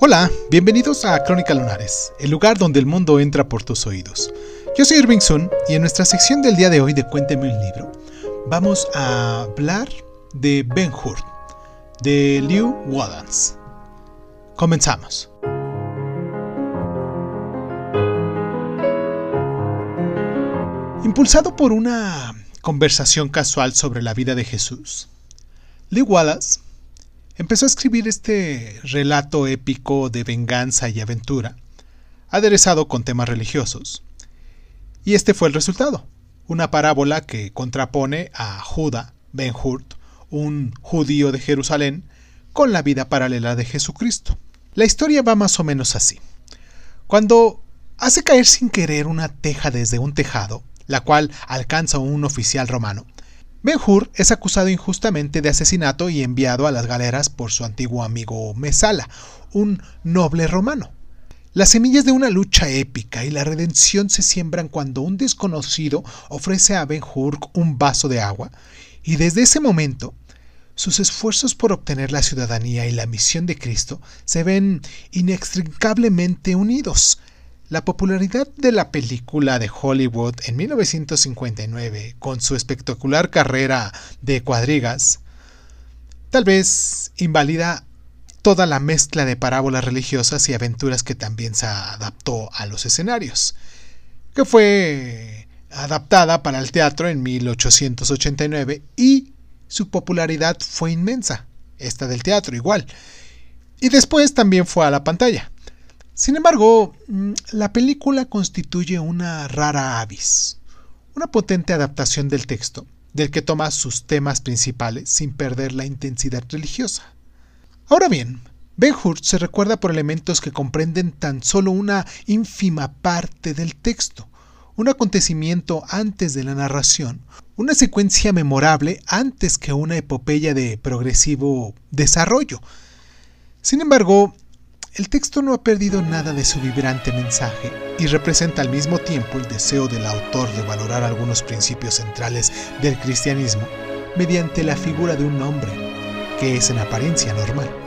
Hola, bienvenidos a Crónica Lunares, el lugar donde el mundo entra por tus oídos. Yo soy Irving Sun y en nuestra sección del día de hoy de Cuénteme un libro, vamos a hablar de Ben Hur, de Liu Wallace. Comenzamos. Impulsado por una conversación casual sobre la vida de Jesús, Liu Wallace empezó a escribir este relato épico de venganza y aventura, aderezado con temas religiosos. Y este fue el resultado, una parábola que contrapone a Judá Ben Hurt, un judío de Jerusalén, con la vida paralela de Jesucristo. La historia va más o menos así. Cuando hace caer sin querer una teja desde un tejado, la cual alcanza un oficial romano, Ben Hur es acusado injustamente de asesinato y enviado a las galeras por su antiguo amigo Mesala, un noble romano. Las semillas de una lucha épica y la redención se siembran cuando un desconocido ofrece a Ben Hur un vaso de agua, y desde ese momento sus esfuerzos por obtener la ciudadanía y la misión de Cristo se ven inextricablemente unidos, la popularidad de la película de Hollywood en 1959, con su espectacular carrera de cuadrigas, tal vez invalida toda la mezcla de parábolas religiosas y aventuras que también se adaptó a los escenarios, que fue adaptada para el teatro en 1889 y su popularidad fue inmensa, esta del teatro igual, y después también fue a la pantalla. Sin embargo, mm, la película constituye una rara avis, una potente adaptación del texto, del que toma sus temas principales sin perder la intensidad religiosa. Ahora bien, Ben Hur se recuerda por elementos que comprenden tan solo una ínfima parte del texto, un acontecimiento antes de la narración, una secuencia memorable antes que una epopeya de progresivo desarrollo. Sin embargo, el texto no ha perdido nada de su vibrante mensaje y representa al mismo tiempo el deseo del autor de valorar algunos principios centrales del cristianismo mediante la figura de un hombre que es en apariencia normal.